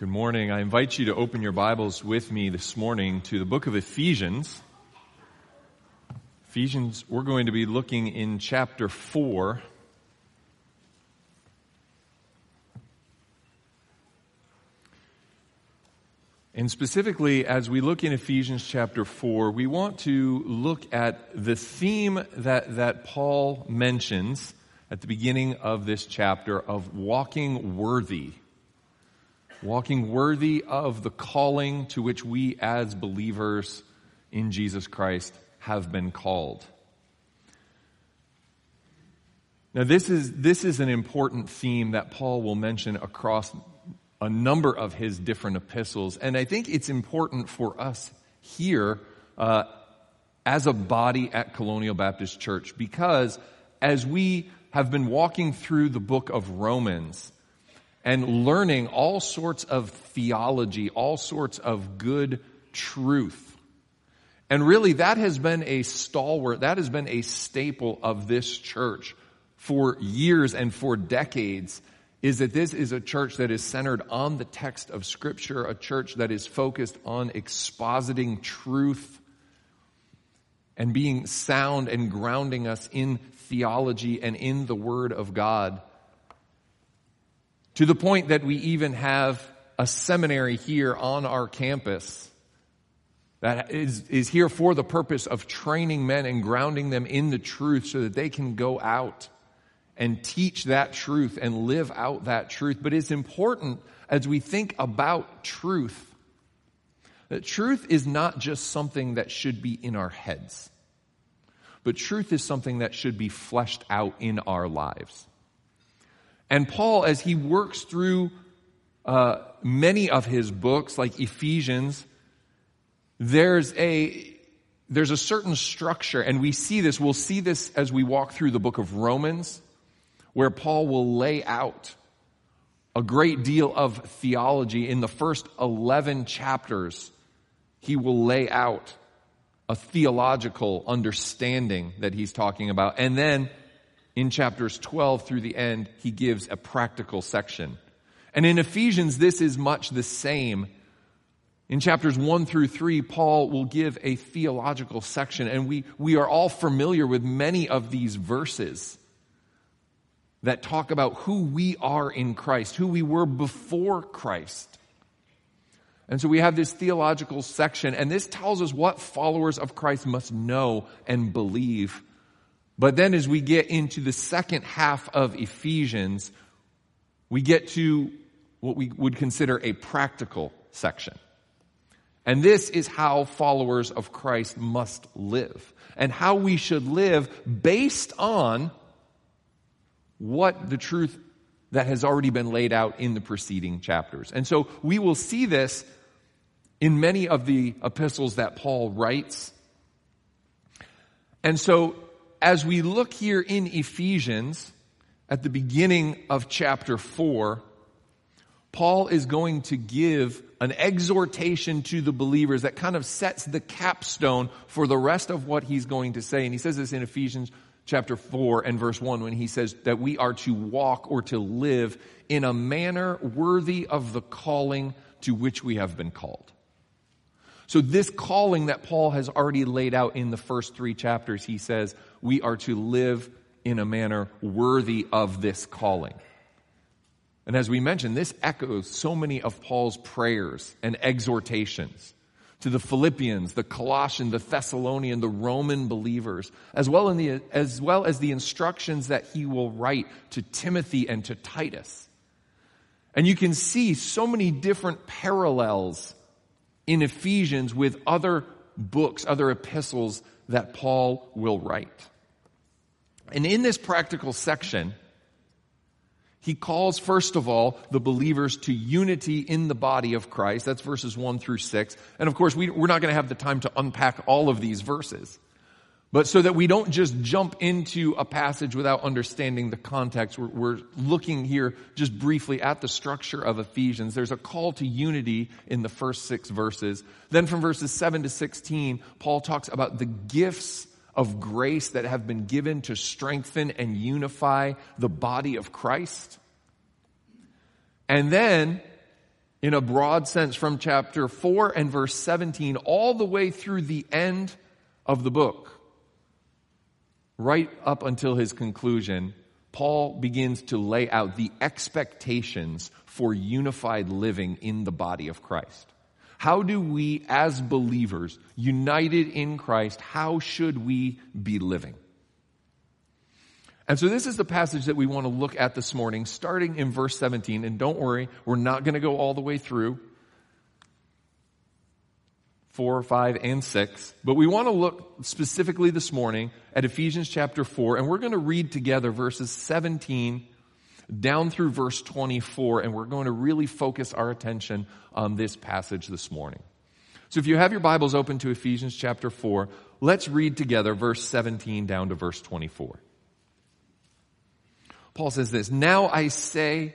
Good morning. I invite you to open your Bibles with me this morning to the book of Ephesians. Ephesians, we're going to be looking in chapter 4. And specifically, as we look in Ephesians chapter 4, we want to look at the theme that, that Paul mentions at the beginning of this chapter of walking worthy walking worthy of the calling to which we as believers in Jesus Christ have been called. Now this is, this is an important theme that Paul will mention across a number of his different epistles. And I think it's important for us here, uh, as a body at Colonial Baptist Church, because as we have been walking through the book of Romans, and learning all sorts of theology, all sorts of good truth. And really, that has been a stalwart, that has been a staple of this church for years and for decades, is that this is a church that is centered on the text of Scripture, a church that is focused on expositing truth and being sound and grounding us in theology and in the Word of God. To the point that we even have a seminary here on our campus that is, is here for the purpose of training men and grounding them in the truth so that they can go out and teach that truth and live out that truth. But it's important as we think about truth that truth is not just something that should be in our heads, but truth is something that should be fleshed out in our lives. And Paul, as he works through uh, many of his books, like Ephesians, there's a there's a certain structure, and we see this. We'll see this as we walk through the book of Romans, where Paul will lay out a great deal of theology in the first 11 chapters. He will lay out a theological understanding that he's talking about. And then in chapters 12 through the end, he gives a practical section. And in Ephesians, this is much the same. In chapters 1 through 3, Paul will give a theological section, and we, we are all familiar with many of these verses that talk about who we are in Christ, who we were before Christ. And so we have this theological section, and this tells us what followers of Christ must know and believe but then as we get into the second half of Ephesians, we get to what we would consider a practical section. And this is how followers of Christ must live and how we should live based on what the truth that has already been laid out in the preceding chapters. And so we will see this in many of the epistles that Paul writes. And so as we look here in Ephesians at the beginning of chapter 4, Paul is going to give an exhortation to the believers that kind of sets the capstone for the rest of what he's going to say. And he says this in Ephesians chapter 4 and verse 1 when he says that we are to walk or to live in a manner worthy of the calling to which we have been called. So this calling that Paul has already laid out in the first three chapters, he says, we are to live in a manner worthy of this calling. And as we mentioned, this echoes so many of Paul's prayers and exhortations to the Philippians, the Colossian, the Thessalonian, the Roman believers, as well, the, as well as the instructions that he will write to Timothy and to Titus. And you can see so many different parallels in Ephesians with other books, other epistles that Paul will write. And in this practical section, he calls, first of all, the believers to unity in the body of Christ. That's verses 1 through 6. And of course, we, are not going to have the time to unpack all of these verses. But so that we don't just jump into a passage without understanding the context, we're, we're, looking here just briefly at the structure of Ephesians. There's a call to unity in the first six verses. Then from verses 7 to 16, Paul talks about the gifts of grace that have been given to strengthen and unify the body of Christ. And then in a broad sense from chapter 4 and verse 17 all the way through the end of the book. Right up until his conclusion, Paul begins to lay out the expectations for unified living in the body of Christ. How do we, as believers, united in Christ, how should we be living? And so this is the passage that we want to look at this morning, starting in verse 17. And don't worry, we're not going to go all the way through 4, 5, and 6. But we want to look specifically this morning at Ephesians chapter 4, and we're going to read together verses 17 down through verse 24, and we're going to really focus our attention on this passage this morning. So if you have your Bibles open to Ephesians chapter 4, let's read together verse 17 down to verse 24. Paul says this, Now I say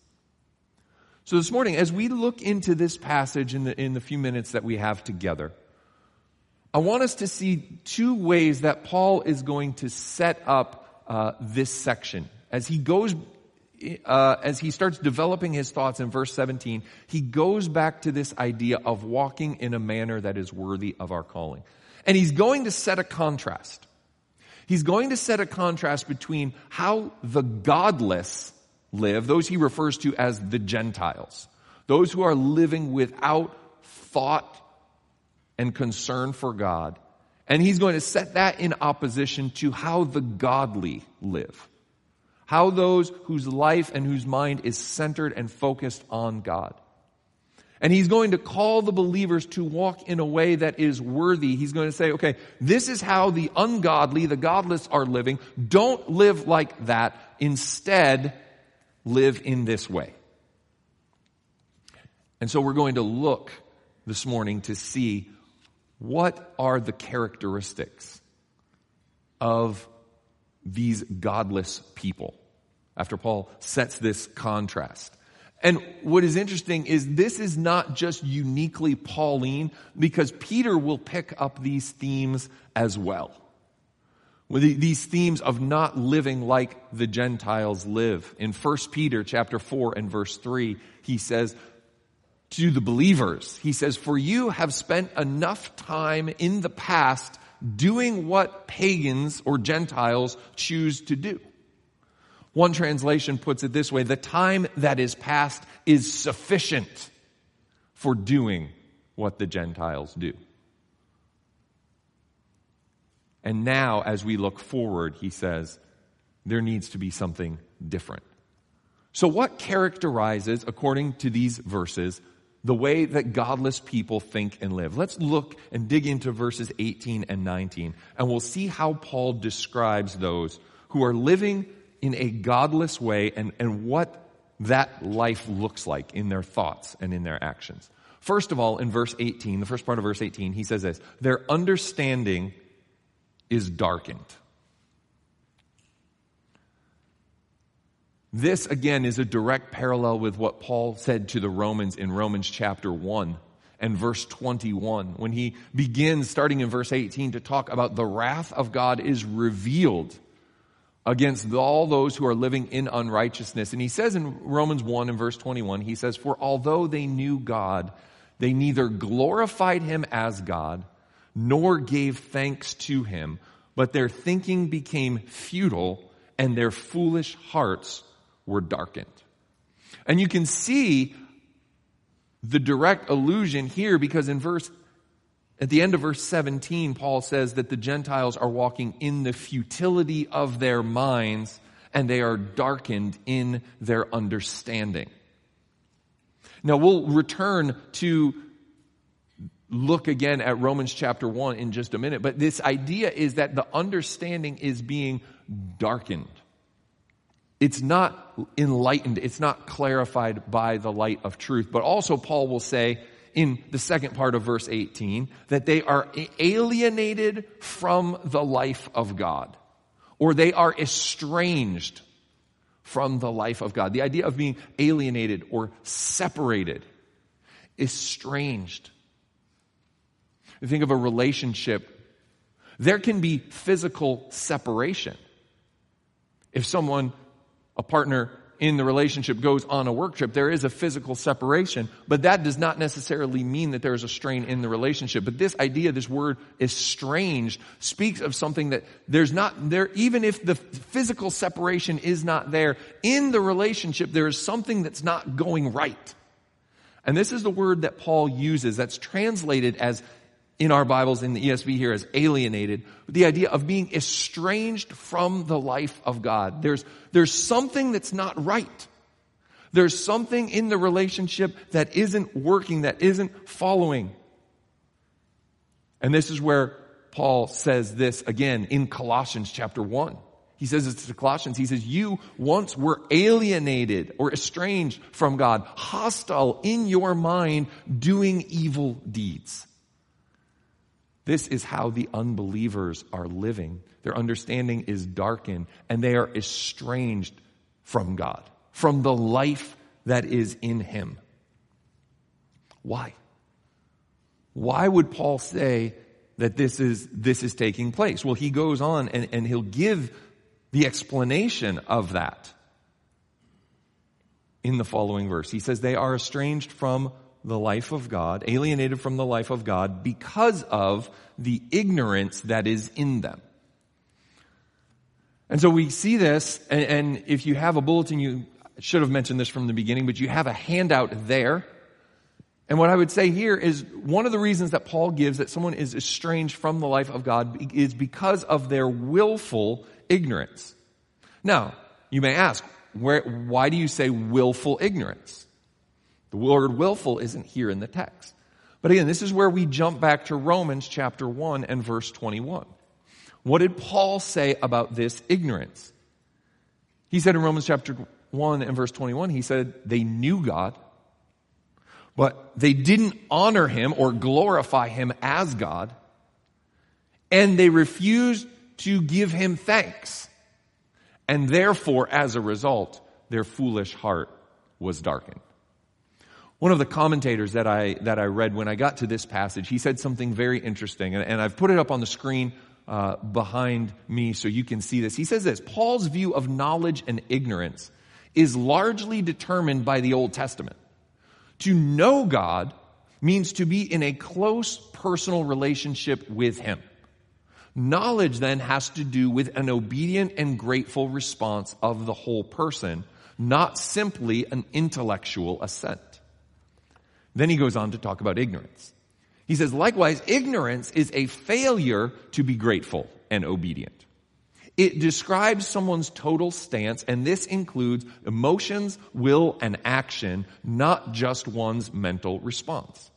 So this morning, as we look into this passage in the, in the few minutes that we have together, I want us to see two ways that Paul is going to set up uh, this section. As he goes, uh, as he starts developing his thoughts in verse 17, he goes back to this idea of walking in a manner that is worthy of our calling. And he's going to set a contrast. He's going to set a contrast between how the godless live, those he refers to as the Gentiles, those who are living without thought and concern for God. And he's going to set that in opposition to how the godly live. How those whose life and whose mind is centered and focused on God. And he's going to call the believers to walk in a way that is worthy. He's going to say, okay, this is how the ungodly, the godless are living. Don't live like that. Instead, live in this way. And so we're going to look this morning to see what are the characteristics of these godless people after Paul sets this contrast. And what is interesting is this is not just uniquely Pauline because Peter will pick up these themes as well. These themes of not living like the Gentiles live. In 1 Peter chapter 4 and verse 3, he says to the believers, he says, for you have spent enough time in the past doing what pagans or Gentiles choose to do. One translation puts it this way, the time that is past is sufficient for doing what the Gentiles do. And now, as we look forward, he says, there needs to be something different. So, what characterizes, according to these verses, the way that godless people think and live? Let's look and dig into verses 18 and 19, and we'll see how Paul describes those who are living in a godless way and, and what that life looks like in their thoughts and in their actions. First of all, in verse 18, the first part of verse 18, he says this their understanding is darkened. This, again, is a direct parallel with what Paul said to the Romans in Romans chapter 1 and verse 21, when he begins, starting in verse 18, to talk about the wrath of God is revealed against all those who are living in unrighteousness. And he says in Romans 1 and verse 21, he says, For although they knew God, they neither glorified him as God, nor gave thanks to him, but their thinking became futile and their foolish hearts were darkened. And you can see the direct allusion here because in verse At the end of verse 17, Paul says that the Gentiles are walking in the futility of their minds and they are darkened in their understanding. Now we'll return to look again at Romans chapter 1 in just a minute, but this idea is that the understanding is being darkened. It's not enlightened, it's not clarified by the light of truth. But also, Paul will say in the second part of verse 18 that they are alienated from the life of God, or they are estranged from the life of God. The idea of being alienated or separated, estranged. You think of a relationship, there can be physical separation. If someone a partner in the relationship goes on a work trip, there is a physical separation, but that does not necessarily mean that there is a strain in the relationship. But this idea, this word estranged, speaks of something that there's not there, even if the physical separation is not there, in the relationship, there is something that's not going right. And this is the word that Paul uses that's translated as in our Bibles in the ESV here as alienated, the idea of being estranged from the life of God. There's, there's something that's not right. There's something in the relationship that isn't working, that isn't following. And this is where Paul says this again in Colossians chapter 1. He says it to Colossians. He says, you once were alienated or estranged from God, hostile in your mind, doing evil deeds. This is how the unbelievers are living. Their understanding is darkened and they are estranged from God, from the life that is in Him. Why? Why would Paul say that this is, this is taking place? Well, he goes on and, and he'll give the explanation of that in the following verse. He says, they are estranged from the life of God, alienated from the life of God because of the ignorance that is in them. And so we see this, and, and, if you have a bulletin, you should have mentioned this from the beginning, but you have a handout there. And what I would say here is one of the reasons that Paul gives that someone is estranged from the life of God is because of their willful ignorance. Now, you may ask, where, why do you say willful ignorance? The word willful isn't here in the text. But again, this is where we jump back to Romans chapter 1 and verse 21. What did Paul say about this ignorance? He said in Romans chapter 1 and verse 21, he said they knew God, but they didn't honor him or glorify him as God, and they refused to give him thanks. And therefore, as a result, their foolish heart was darkened. One of the commentators that I, that I read when I got to this passage, he said something very interesting, and, and I've put it up on the screen uh, behind me so you can see this. He says this Paul's view of knowledge and ignorance is largely determined by the Old Testament. To know God means to be in a close personal relationship with Him. Knowledge then has to do with an obedient and grateful response of the whole person, not simply an intellectual assent. Then he goes on to talk about ignorance. He says, likewise, ignorance is a failure to be grateful and obedient. It describes someone's total stance, and this includes emotions, will, and action, not just one's mental response.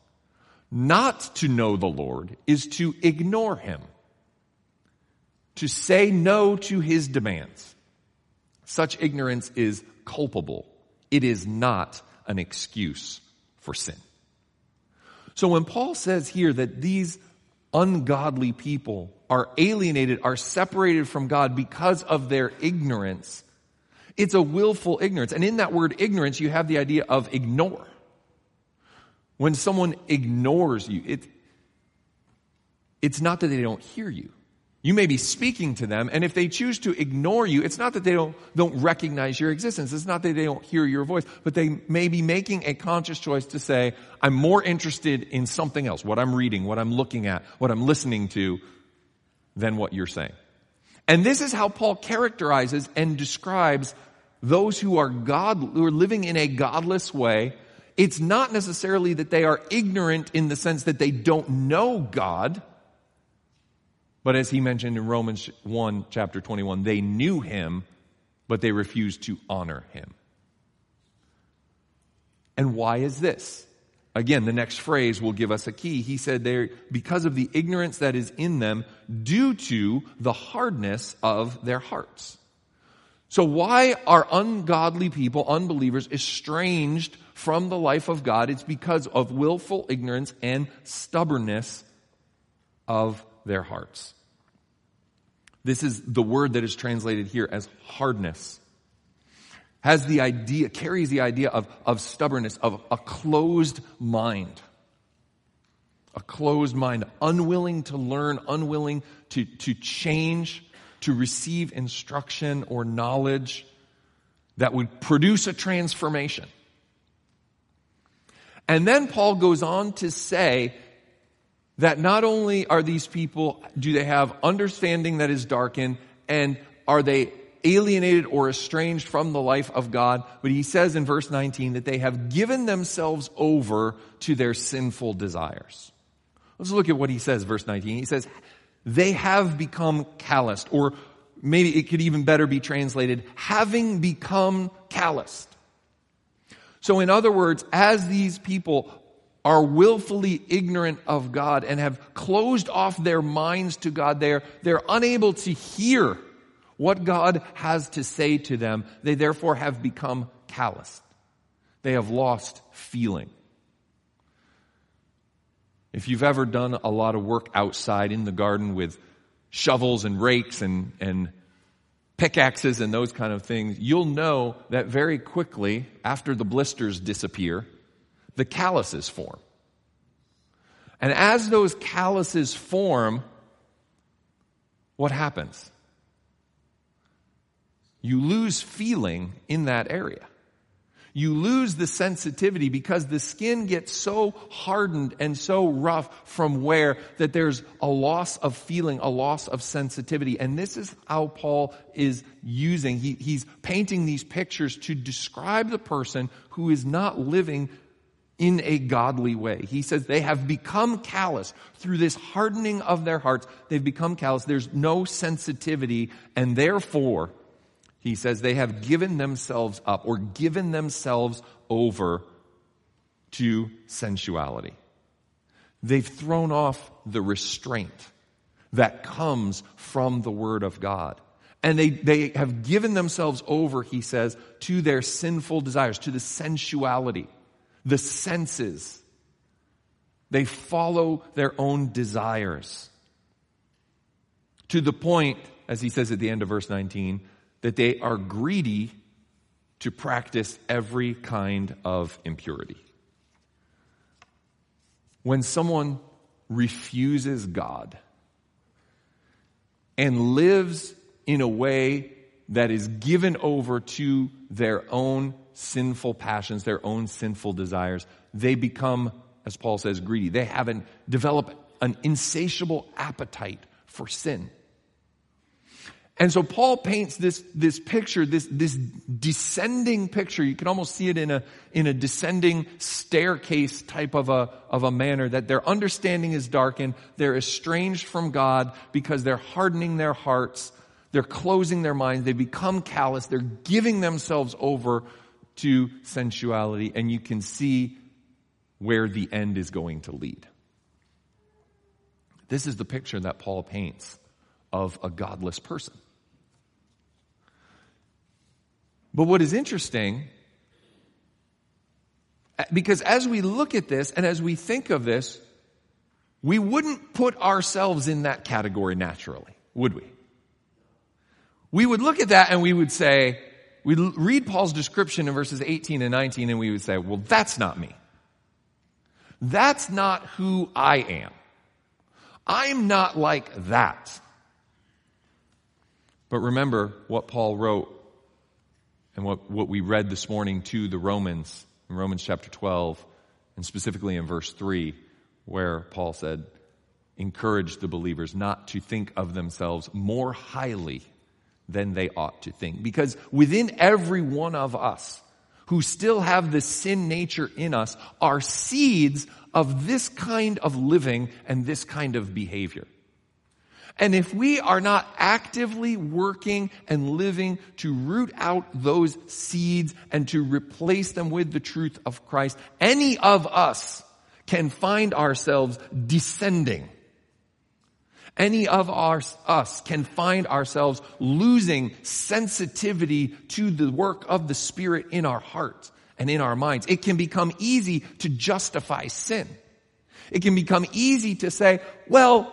Not to know the Lord is to ignore him, to say no to his demands. Such ignorance is culpable. It is not an excuse for sin. So when Paul says here that these ungodly people are alienated, are separated from God because of their ignorance, it's a willful ignorance. And in that word ignorance, you have the idea of ignore. When someone ignores you, it, it's not that they don't hear you. You may be speaking to them, and if they choose to ignore you, it's not that they don't, don't recognize your existence. It's not that they don't hear your voice, but they may be making a conscious choice to say, I'm more interested in something else, what I'm reading, what I'm looking at, what I'm listening to, than what you're saying. And this is how Paul characterizes and describes those who are God, who are living in a godless way It's not necessarily that they are ignorant in the sense that they don't know God, but as he mentioned in Romans 1, chapter 21, they knew him, but they refused to honor him. And why is this? Again, the next phrase will give us a key. He said there, because of the ignorance that is in them due to the hardness of their hearts. So why are ungodly people, unbelievers, estranged from the life of God? It's because of willful ignorance and stubbornness of their hearts. This is the word that is translated here as hardness has the idea, carries the idea of, of stubbornness, of a closed mind. A closed mind, unwilling to learn, unwilling to, to change, to receive instruction or knowledge that would produce a transformation. And then Paul goes on to say that not only are these people, do they have understanding that is darkened, and are they alienated or estranged from the life of God, but he says in verse 19 that they have given themselves over to their sinful desires. Let's look at what he says, verse 19. He says, they have become calloused, or maybe it could even better be translated, having become calloused. So in other words, as these people are willfully ignorant of God and have closed off their minds to God, they're, they're unable to hear what God has to say to them, they therefore have become calloused. They have lost feeling. If you've ever done a lot of work outside in the garden with shovels and rakes and, and pickaxes and those kind of things, you'll know that very quickly, after the blisters disappear, the calluses form. And as those calluses form, what happens? you lose feeling in that area. You lose the sensitivity because the skin gets so hardened and so rough from wear that there's a loss of feeling, a loss of sensitivity. And this is how Paul is using, he, he's painting these pictures to describe the person who is not living in a godly way. He says they have become callous through this hardening of their hearts. They've become callous. There's no sensitivity and therefore he says they have given themselves up or given themselves over to sensuality. They've thrown off the restraint that comes from the Word of God. And they, they have given themselves over, he says, to their sinful desires, to the sensuality, the senses. They follow their own desires. To the point, as he says at the end of verse 19, that they are greedy to practice every kind of impurity. When someone refuses God and lives in a way that is given over to their own sinful passions, their own sinful desires, they become, as Paul says, greedy. They have an, develop an insatiable appetite for sin. And so Paul paints this, this picture, this, this descending picture. You can almost see it in a, in a descending staircase type of a, of a manner that their understanding is darkened. They're estranged from God because they're hardening their hearts. They're closing their minds. They become callous. They're giving themselves over to sensuality. And you can see where the end is going to lead. This is the picture that Paul paints of a godless person. But what is interesting, because as we look at this and as we think of this, we wouldn't put ourselves in that category naturally, would we? We would look at that and we would say, we'd read Paul's description in verses 18 and 19 and we would say, well, that's not me. That's not who I am. I'm not like that. But remember what Paul wrote and what, what we read this morning to the Romans, in Romans chapter 12, and specifically in verse 3, where Paul said, encourage the believers not to think of themselves more highly than they ought to think. Because within every one of us, who still have the sin nature in us are seeds of this kind of living and this kind of behavior. And if we are not actively working and living to root out those seeds and to replace them with the truth of Christ, any of us can find ourselves descending. Any of our, us can find ourselves losing sensitivity to the work of the Spirit in our hearts and in our minds. It can become easy to justify sin. It can become easy to say, well,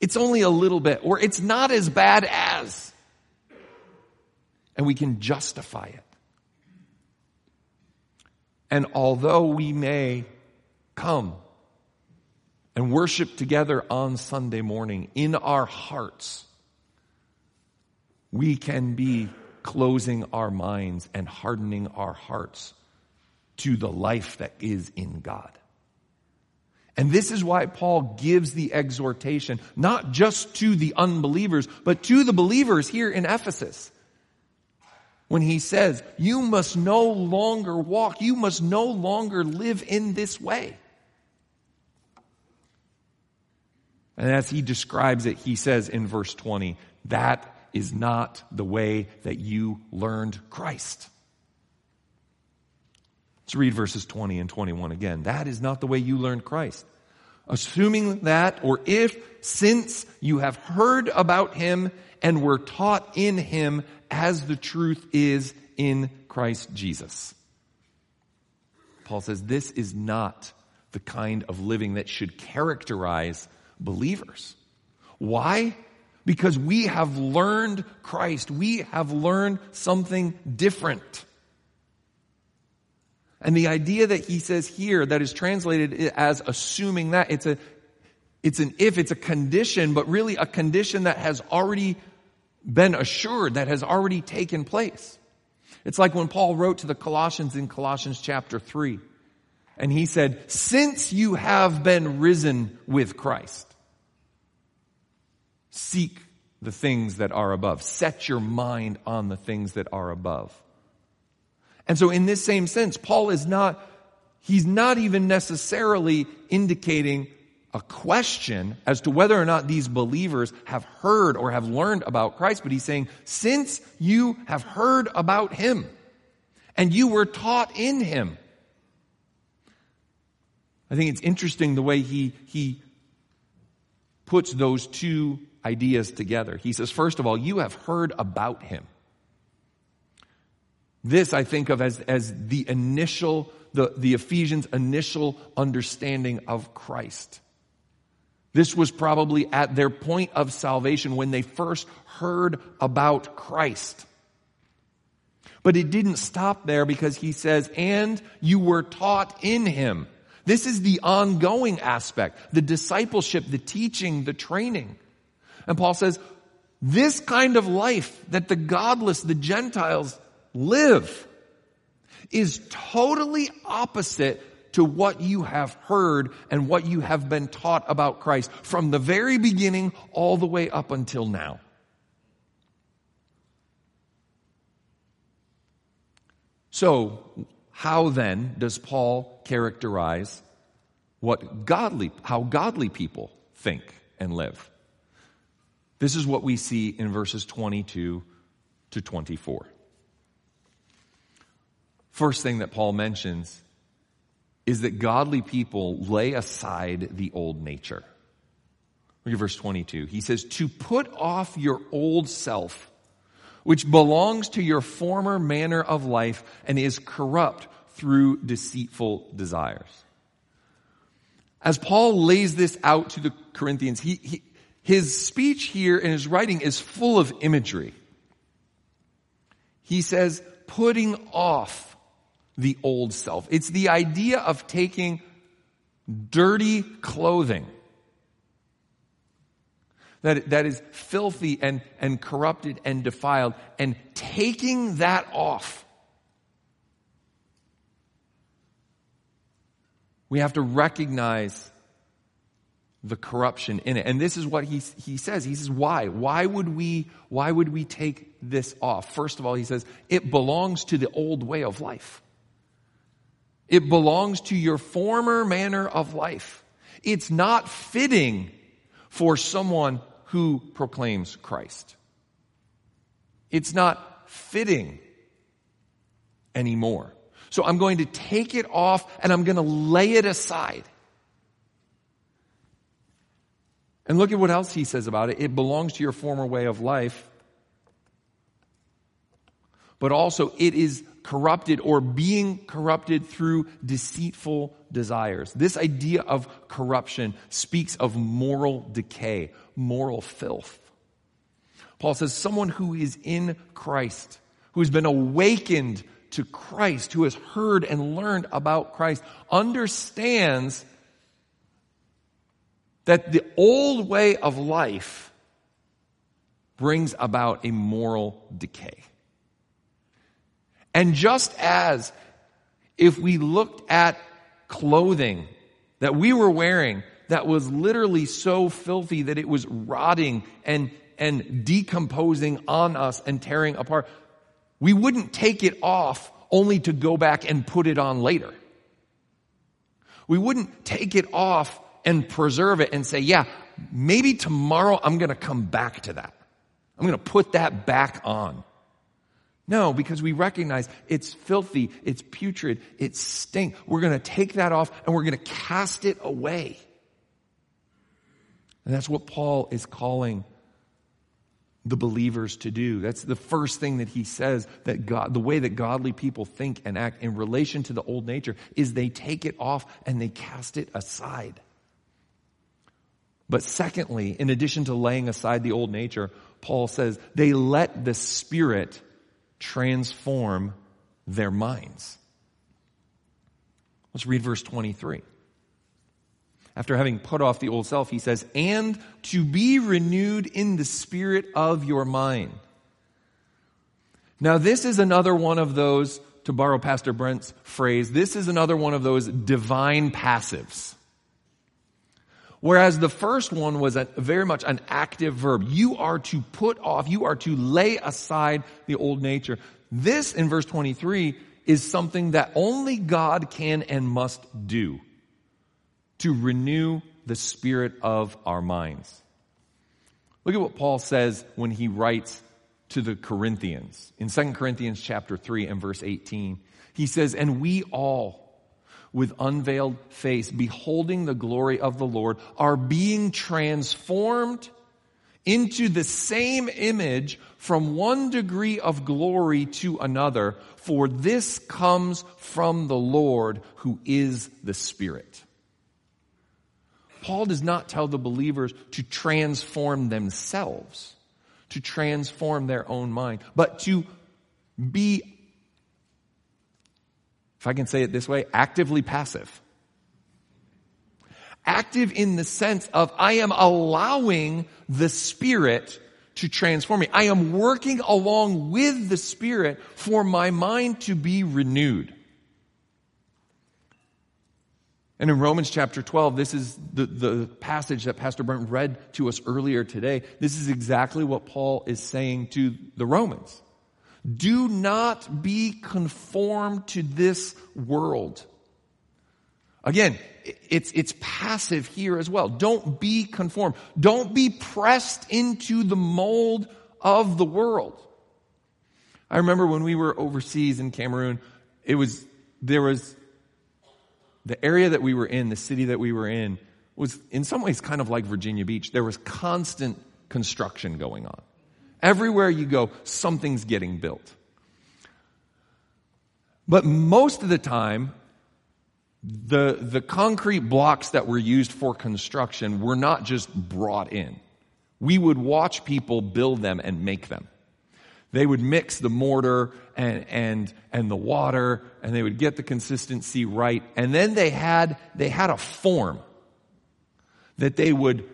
it's only a little bit, or it's not as bad as. And we can justify it. And although we may come and worship together on Sunday morning in our hearts, we can be closing our minds and hardening our hearts to the life that is in God. And this is why Paul gives the exhortation, not just to the unbelievers, but to the believers here in Ephesus. When he says, you must no longer walk, you must no longer live in this way. And as he describes it, he says in verse 20, that is not the way that you learned Christ. Let's read verses 20 and 21 again. That is not the way you learned Christ. Assuming that, or if, since you have heard about him and were taught in him as the truth is in Christ Jesus. Paul says this is not the kind of living that should characterize believers. Why? Because we have learned Christ. We have learned something different. And the idea that he says here that is translated as assuming that it's a, it's an if, it's a condition, but really a condition that has already been assured, that has already taken place. It's like when Paul wrote to the Colossians in Colossians chapter 3, and he said, since you have been risen with Christ, seek the things that are above. Set your mind on the things that are above. And so in this same sense, Paul is not, he's not even necessarily indicating a question as to whether or not these believers have heard or have learned about Christ, but he's saying, since you have heard about him and you were taught in him. I think it's interesting the way he, he puts those two ideas together. He says, first of all, you have heard about him. This I think of as, as the initial, the, the Ephesians' initial understanding of Christ. This was probably at their point of salvation when they first heard about Christ. But it didn't stop there because he says, and you were taught in him. This is the ongoing aspect, the discipleship, the teaching, the training. And Paul says, this kind of life that the godless, the Gentiles live is totally opposite to what you have heard and what you have been taught about Christ from the very beginning all the way up until now. So, how then does Paul characterize what godly, how godly people think and live? This is what we see in verses 22 to 24. First thing that Paul mentions is that godly people lay aside the old nature. Look at verse 22. He says, to put off your old self, which belongs to your former manner of life and is corrupt through deceitful desires. As Paul lays this out to the Corinthians, he, he, his speech here and his writing is full of imagery. He says, putting off the old self. It's the idea of taking dirty clothing that, that is filthy and, and corrupted and defiled and taking that off. We have to recognize the corruption in it. And this is what he, he says. He says, why? Why would we, why would we take this off? First of all, he says, it belongs to the old way of life. It belongs to your former manner of life. It's not fitting for someone who proclaims Christ. It's not fitting anymore. So I'm going to take it off and I'm going to lay it aside. And look at what else he says about it. It belongs to your former way of life, but also it is corrupted or being corrupted through deceitful desires. This idea of corruption speaks of moral decay, moral filth. Paul says someone who is in Christ, who has been awakened to Christ, who has heard and learned about Christ, understands that the old way of life brings about a moral decay. And just as if we looked at clothing that we were wearing that was literally so filthy that it was rotting and, and decomposing on us and tearing apart, we wouldn't take it off only to go back and put it on later. We wouldn't take it off and preserve it and say, yeah, maybe tomorrow I'm going to come back to that. I'm going to put that back on. No, because we recognize it's filthy, it's putrid, it stinks. We're going to take that off and we're going to cast it away. And that's what Paul is calling the believers to do. That's the first thing that he says that God, the way that godly people think and act in relation to the old nature is they take it off and they cast it aside. But secondly, in addition to laying aside the old nature, Paul says they let the Spirit transform their minds. Let's read verse 23. After having put off the old self, he says, and to be renewed in the spirit of your mind. Now, this is another one of those, to borrow Pastor Brent's phrase, this is another one of those divine passives. Whereas the first one was a, very much an active verb. You are to put off, you are to lay aside the old nature. This in verse 23 is something that only God can and must do to renew the spirit of our minds. Look at what Paul says when he writes to the Corinthians in 2 Corinthians chapter 3 and verse 18. He says, And we all, with unveiled face, beholding the glory of the Lord, are being transformed into the same image from one degree of glory to another, for this comes from the Lord who is the Spirit. Paul does not tell the believers to transform themselves, to transform their own mind, but to be if I can say it this way, actively passive. Active in the sense of I am allowing the Spirit to transform me. I am working along with the Spirit for my mind to be renewed. And in Romans chapter 12, this is the, the passage that Pastor Brent read to us earlier today. This is exactly what Paul is saying to the Romans. Do not be conformed to this world. Again, it's, it's passive here as well. Don't be conformed. Don't be pressed into the mold of the world. I remember when we were overseas in Cameroon, it was, there was, the area that we were in, the city that we were in, was in some ways kind of like Virginia Beach. There was constant construction going on. Everywhere you go, something's getting built. But most of the time, the, the concrete blocks that were used for construction were not just brought in. We would watch people build them and make them. They would mix the mortar and, and, and the water and they would get the consistency right. And then they had, they had a form that they would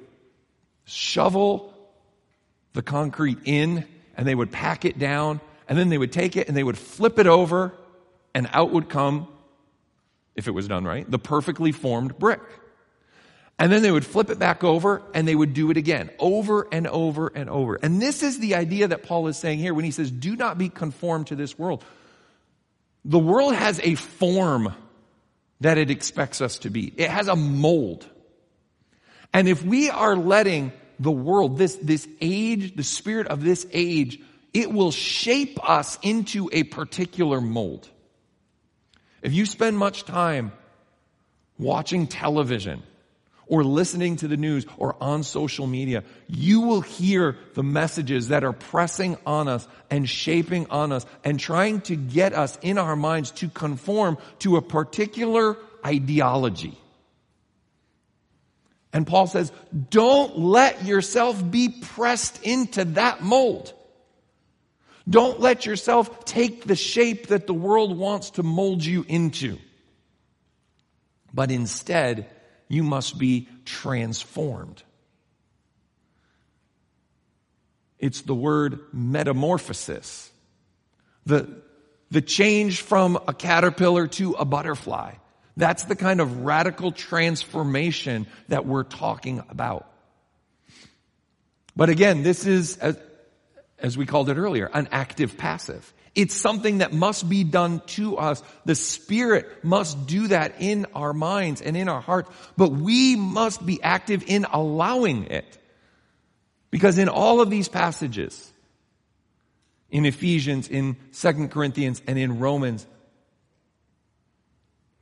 shovel the concrete in and they would pack it down and then they would take it and they would flip it over and out would come, if it was done right, the perfectly formed brick. And then they would flip it back over and they would do it again, over and over and over. And this is the idea that Paul is saying here when he says, do not be conformed to this world. The world has a form that it expects us to be. It has a mold. And if we are letting the world, this, this age, the spirit of this age, it will shape us into a particular mold. If you spend much time watching television, or listening to the news or on social media, you will hear the messages that are pressing on us and shaping on us and trying to get us in our minds to conform to a particular ideology. And Paul says, don't let yourself be pressed into that mold. Don't let yourself take the shape that the world wants to mold you into. But instead, you must be transformed. It's the word metamorphosis. The, the change from a caterpillar to a butterfly. That's the kind of radical transformation that we're talking about. But again, this is, as, as we called it earlier, an active passive. It's something that must be done to us. The Spirit must do that in our minds and in our hearts, but we must be active in allowing it. Because in all of these passages, in Ephesians, in 2 Corinthians, and in Romans,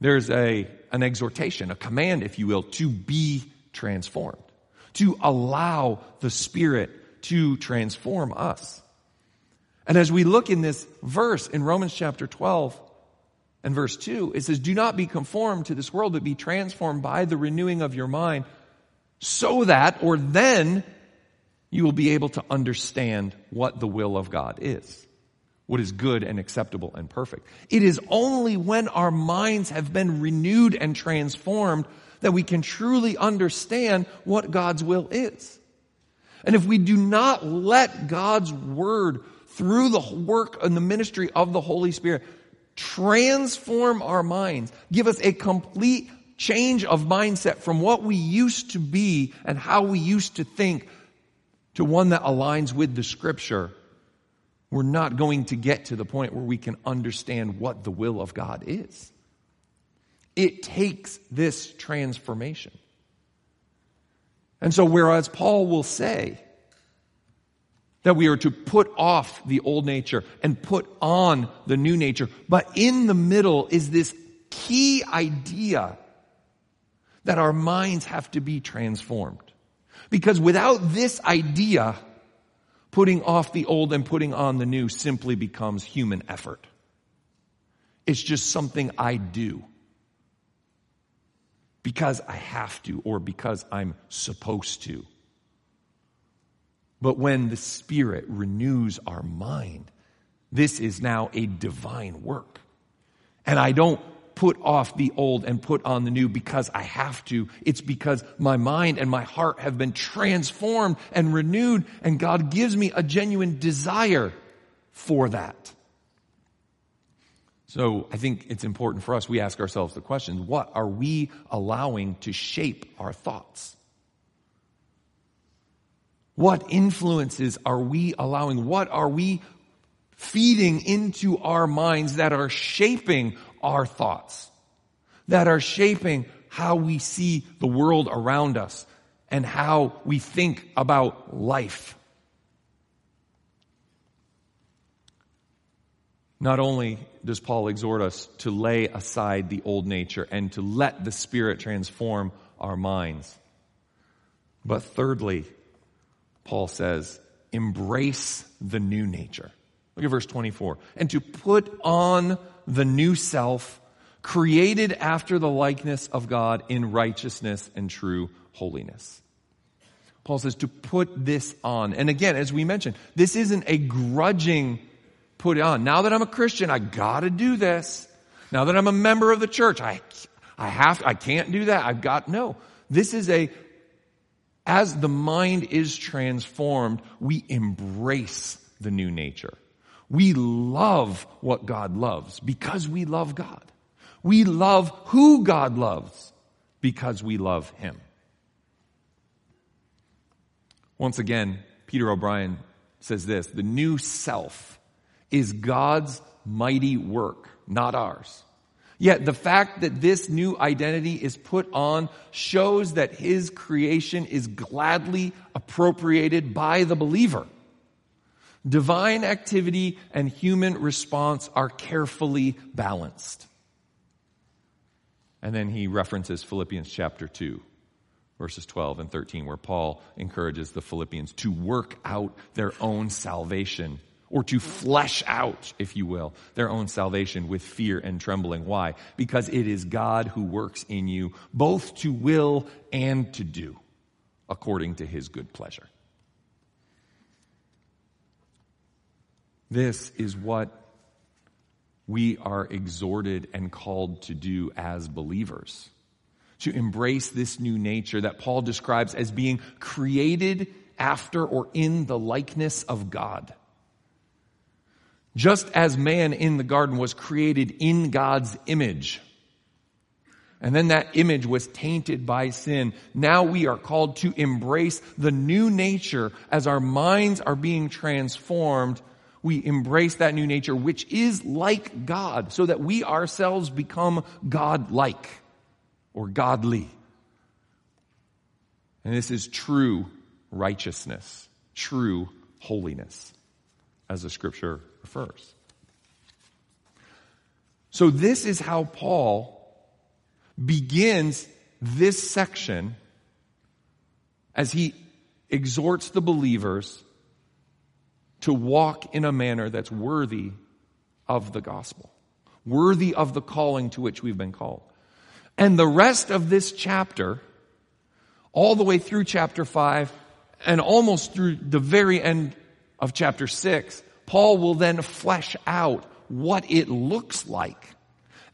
there's a, an exhortation, a command, if you will, to be transformed, to allow the Spirit to transform us. And as we look in this verse in Romans chapter 12 and verse 2, it says, Do not be conformed to this world, but be transformed by the renewing of your mind, so that, or then, you will be able to understand what the will of God is, what is good and acceptable and perfect. It is only when our minds have been renewed and transformed that we can truly understand what God's will is. And if we do not let God's word through the work and the ministry of the Holy Spirit, transform our minds, give us a complete change of mindset from what we used to be and how we used to think to one that aligns with the scripture, we're not going to get to the point where we can understand what the will of God is. It takes this transformation. And so, whereas Paul will say, that we are to put off the old nature and put on the new nature. But in the middle is this key idea that our minds have to be transformed. Because without this idea, putting off the old and putting on the new simply becomes human effort. It's just something I do because I have to or because I'm supposed to. But when the Spirit renews our mind, this is now a divine work. And I don't put off the old and put on the new because I have to. It's because my mind and my heart have been transformed and renewed and God gives me a genuine desire for that. So I think it's important for us, we ask ourselves the question, what are we allowing to shape our thoughts? What influences are we allowing? What are we feeding into our minds that are shaping our thoughts? That are shaping how we see the world around us and how we think about life. Not only does Paul exhort us to lay aside the old nature and to let the Spirit transform our minds, but thirdly, Paul says, embrace the new nature. Look at verse 24. And to put on the new self, created after the likeness of God in righteousness and true holiness. Paul says to put this on. And again, as we mentioned, this isn't a grudging put on. Now that I'm a Christian, I gotta do this. Now that I'm a member of the church, I, I have, I can't do that. I've got, no. This is a as the mind is transformed, we embrace the new nature. We love what God loves because we love God. We love who God loves because we love Him. Once again, Peter O'Brien says this the new self is God's mighty work, not ours. Yet the fact that this new identity is put on shows that his creation is gladly appropriated by the believer. Divine activity and human response are carefully balanced. And then he references Philippians chapter 2, verses 12 and 13, where Paul encourages the Philippians to work out their own salvation or to flesh out, if you will, their own salvation with fear and trembling. Why? Because it is God who works in you both to will and to do according to his good pleasure. This is what we are exhorted and called to do as believers. To embrace this new nature that Paul describes as being created after or in the likeness of God. Just as man in the garden was created in God's image, and then that image was tainted by sin. Now we are called to embrace the new nature as our minds are being transformed. We embrace that new nature, which is like God, so that we ourselves become God-like or godly. And this is true righteousness, true holiness, as the scripture refers. So, this is how Paul begins this section as he exhorts the believers to walk in a manner that's worthy of the gospel, worthy of the calling to which we've been called. And the rest of this chapter, all the way through chapter 5 and almost through the very end of chapter 6, Paul will then flesh out what it looks like.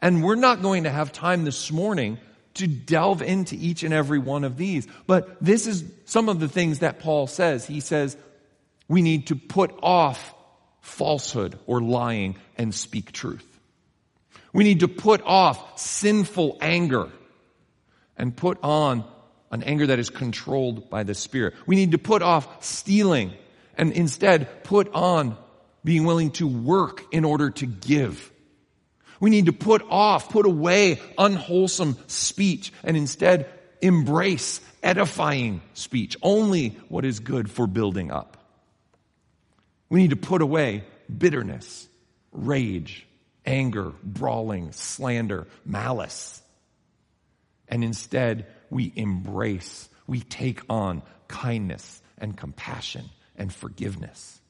And we're not going to have time this morning to delve into each and every one of these. But this is some of the things that Paul says. He says, we need to put off falsehood or lying and speak truth. We need to put off sinful anger and put on an anger that is controlled by the Spirit. We need to put off stealing and instead put on being willing to work in order to give. We need to put off, put away unwholesome speech and instead embrace edifying speech, only what is good for building up. We need to put away bitterness, rage, anger, brawling, slander, malice. And instead, we embrace, we take on kindness and compassion and forgiveness.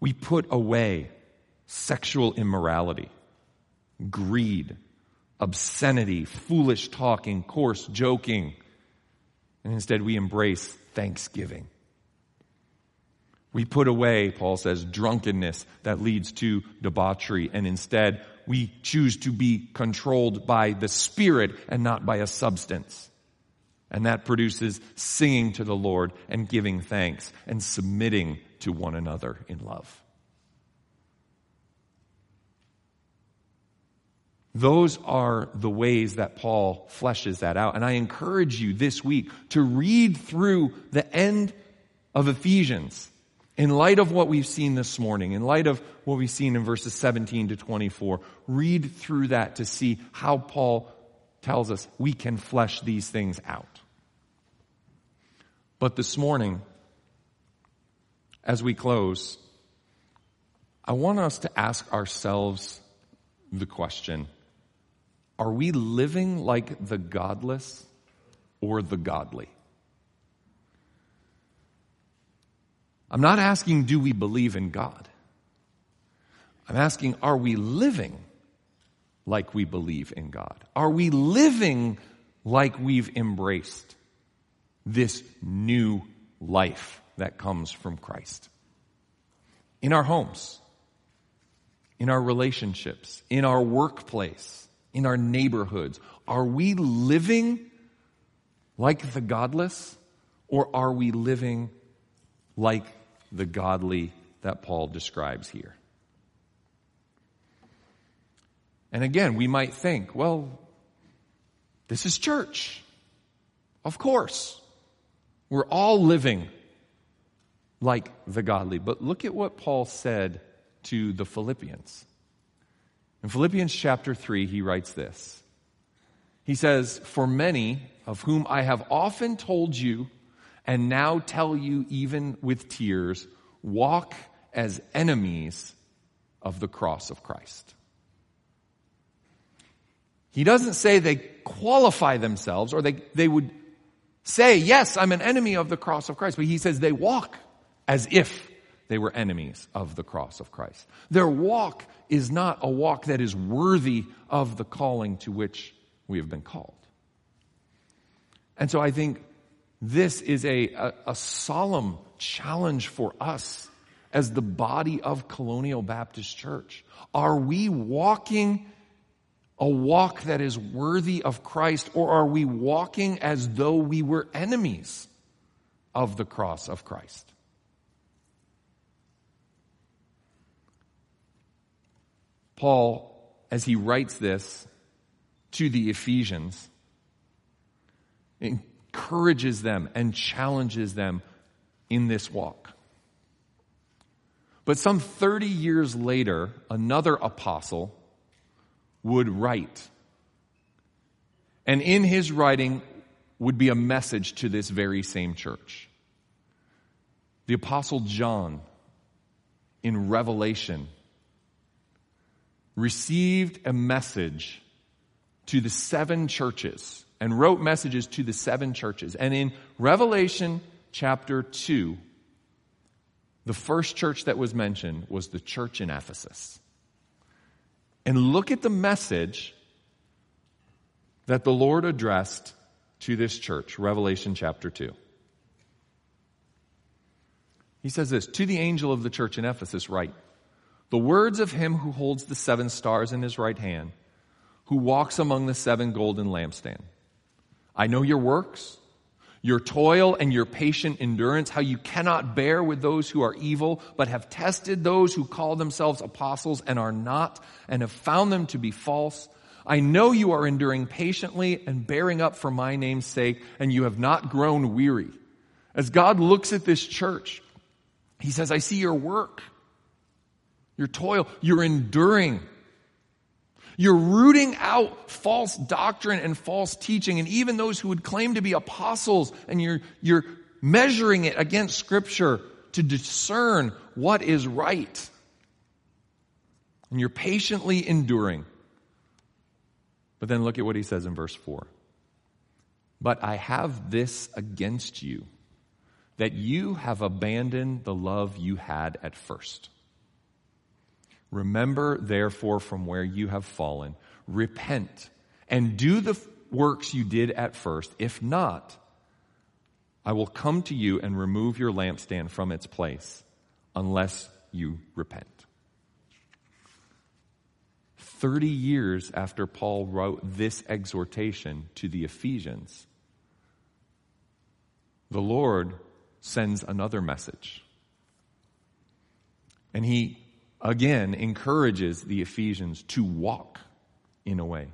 We put away sexual immorality, greed, obscenity, foolish talking, coarse joking, and instead we embrace thanksgiving. We put away, Paul says, drunkenness that leads to debauchery, and instead we choose to be controlled by the Spirit and not by a substance. And that produces singing to the Lord and giving thanks and submitting to one another in love. Those are the ways that Paul fleshes that out. And I encourage you this week to read through the end of Ephesians in light of what we've seen this morning, in light of what we've seen in verses 17 to 24. Read through that to see how Paul tells us we can flesh these things out. But this morning, as we close, I want us to ask ourselves the question Are we living like the godless or the godly? I'm not asking, do we believe in God? I'm asking, are we living like we believe in God? Are we living like we've embraced this new life that comes from Christ. In our homes, in our relationships, in our workplace, in our neighborhoods, are we living like the godless or are we living like the godly that Paul describes here? And again, we might think, well, this is church. Of course. We're all living like the godly. But look at what Paul said to the Philippians. In Philippians chapter 3, he writes this. He says, For many of whom I have often told you, and now tell you even with tears, walk as enemies of the cross of Christ. He doesn't say they qualify themselves or they, they would say, Yes, I'm an enemy of the cross of Christ, but he says they walk as if they were enemies of the cross of Christ. Their walk is not a walk that is worthy of the calling to which we have been called. And so I think this is a, a, a solemn challenge for us as the body of Colonial Baptist Church. Are we walking a walk that is worthy of Christ, or are we walking as though we were enemies of the cross of Christ? Paul, as he writes this to the Ephesians, encourages them and challenges them in this walk. But some 30 years later, another apostle would write. And in his writing would be a message to this very same church. The apostle John in Revelation received a message to the seven churches and wrote messages to the seven churches. And in Revelation chapter 2, the first church that was mentioned was the church in Ephesus. And look at the message that the Lord addressed to this church, Revelation chapter 2. He says this To the angel of the church in Ephesus, write, the words of him who holds the seven stars in his right hand, who walks among the seven golden lampstands. I know your works, your toil and your patient endurance, how you cannot bear with those who are evil, but have tested those who call themselves apostles and are not, and have found them to be false. I know you are enduring patiently and bearing up for my name's sake, and you have not grown weary. As God looks at this church, He says, I see your work your toil, you're enduring. You're rooting out false doctrine and false teaching, and even those who would claim to be apostles, and you're, you're measuring it against Scripture to discern what is right. And you're patiently enduring. But then look at what he says in verse 4. But I have this against you, that you have abandoned the love you had at first. Remember, therefore, from where you have fallen, repent, and do the works you did at first. If not, I will come to you and remove your lampstand from its place, unless you repent. Thirty years after Paul wrote this exhortation to the Ephesians, the Lord sends another message. And he again encourages the Ephesians to walk in a way,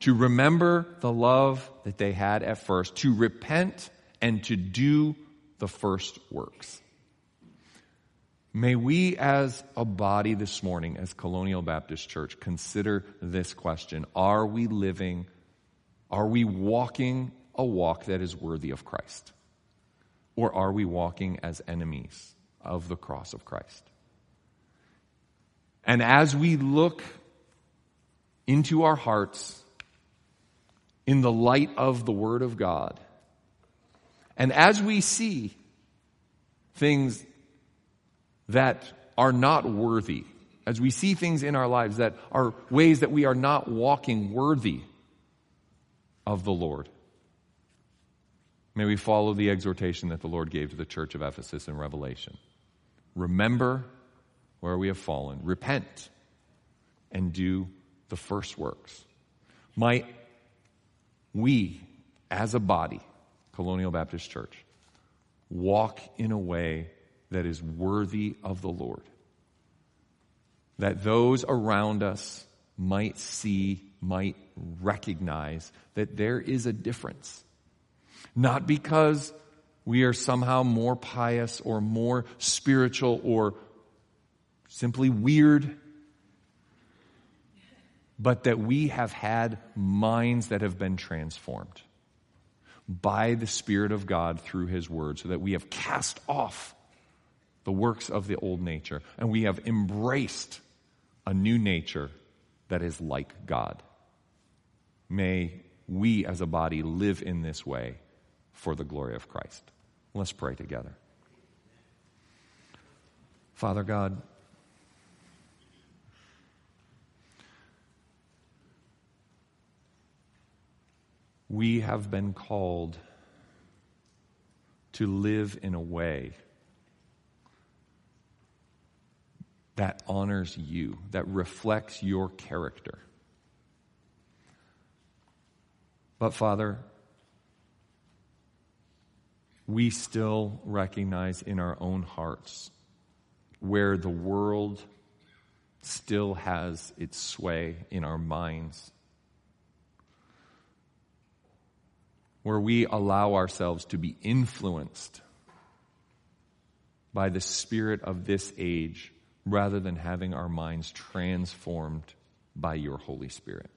to remember the love that they had at first, to repent and to do the first works. May we, as a body this morning, as Colonial Baptist Church, consider this question Are we living, are we walking a walk that is worthy of Christ? Or are we walking as enemies of the cross of Christ? And as we look into our hearts in the light of the Word of God, and as we see things that are not worthy, as we see things in our lives that are ways that we are not walking worthy of the Lord, may we follow the exhortation that the Lord gave to the church of Ephesus in Revelation. Remember where we have fallen, repent, and do the first works. Might we, as a body, Colonial Baptist Church, walk in a way that is worthy of the Lord. That those around us might see, might recognize that there is a difference. Not because we are somehow more pious or more spiritual or simply weird, but that we have had minds that have been transformed by the Spirit of God through His Word, so that we have cast off the works of the old nature and we have embraced a new nature that is like God. May we as a body live in this way for the glory of Christ. Let's pray together. Father God, we have been called to live in a way that honors you, that reflects your character. But, Father, we still recognize in our own hearts where the world still has its sway in our minds, where we allow ourselves to be influenced by the spirit of this age rather than having our minds transformed by your Holy Spirit.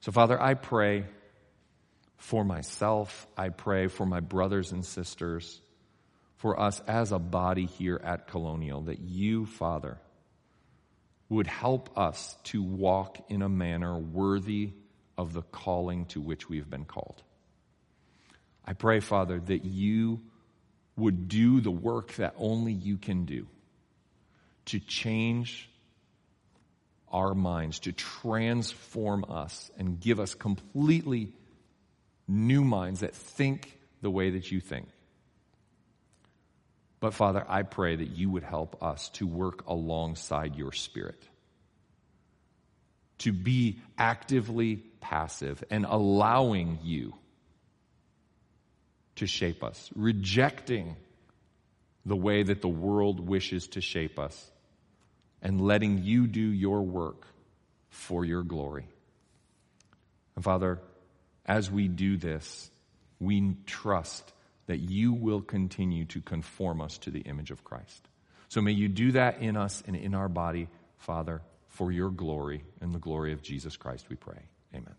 So, Father, I pray for myself. I pray for my brothers and sisters, for us as a body here at Colonial, that you, Father, would help us to walk in a manner worthy of the calling to which we've been called. I pray, Father, that you would do the work that only you can do to change our minds, to transform us and give us completely new minds that think the way that you think. But Father, I pray that you would help us to work alongside your Spirit, to be actively passive and allowing you to shape us, rejecting the way that the world wishes to shape us, and letting you do your work for your glory. And Father, as we do this, we trust that you will continue to conform us to the image of Christ. So may you do that in us and in our body, Father, for your glory and the glory of Jesus Christ, we pray. Amen.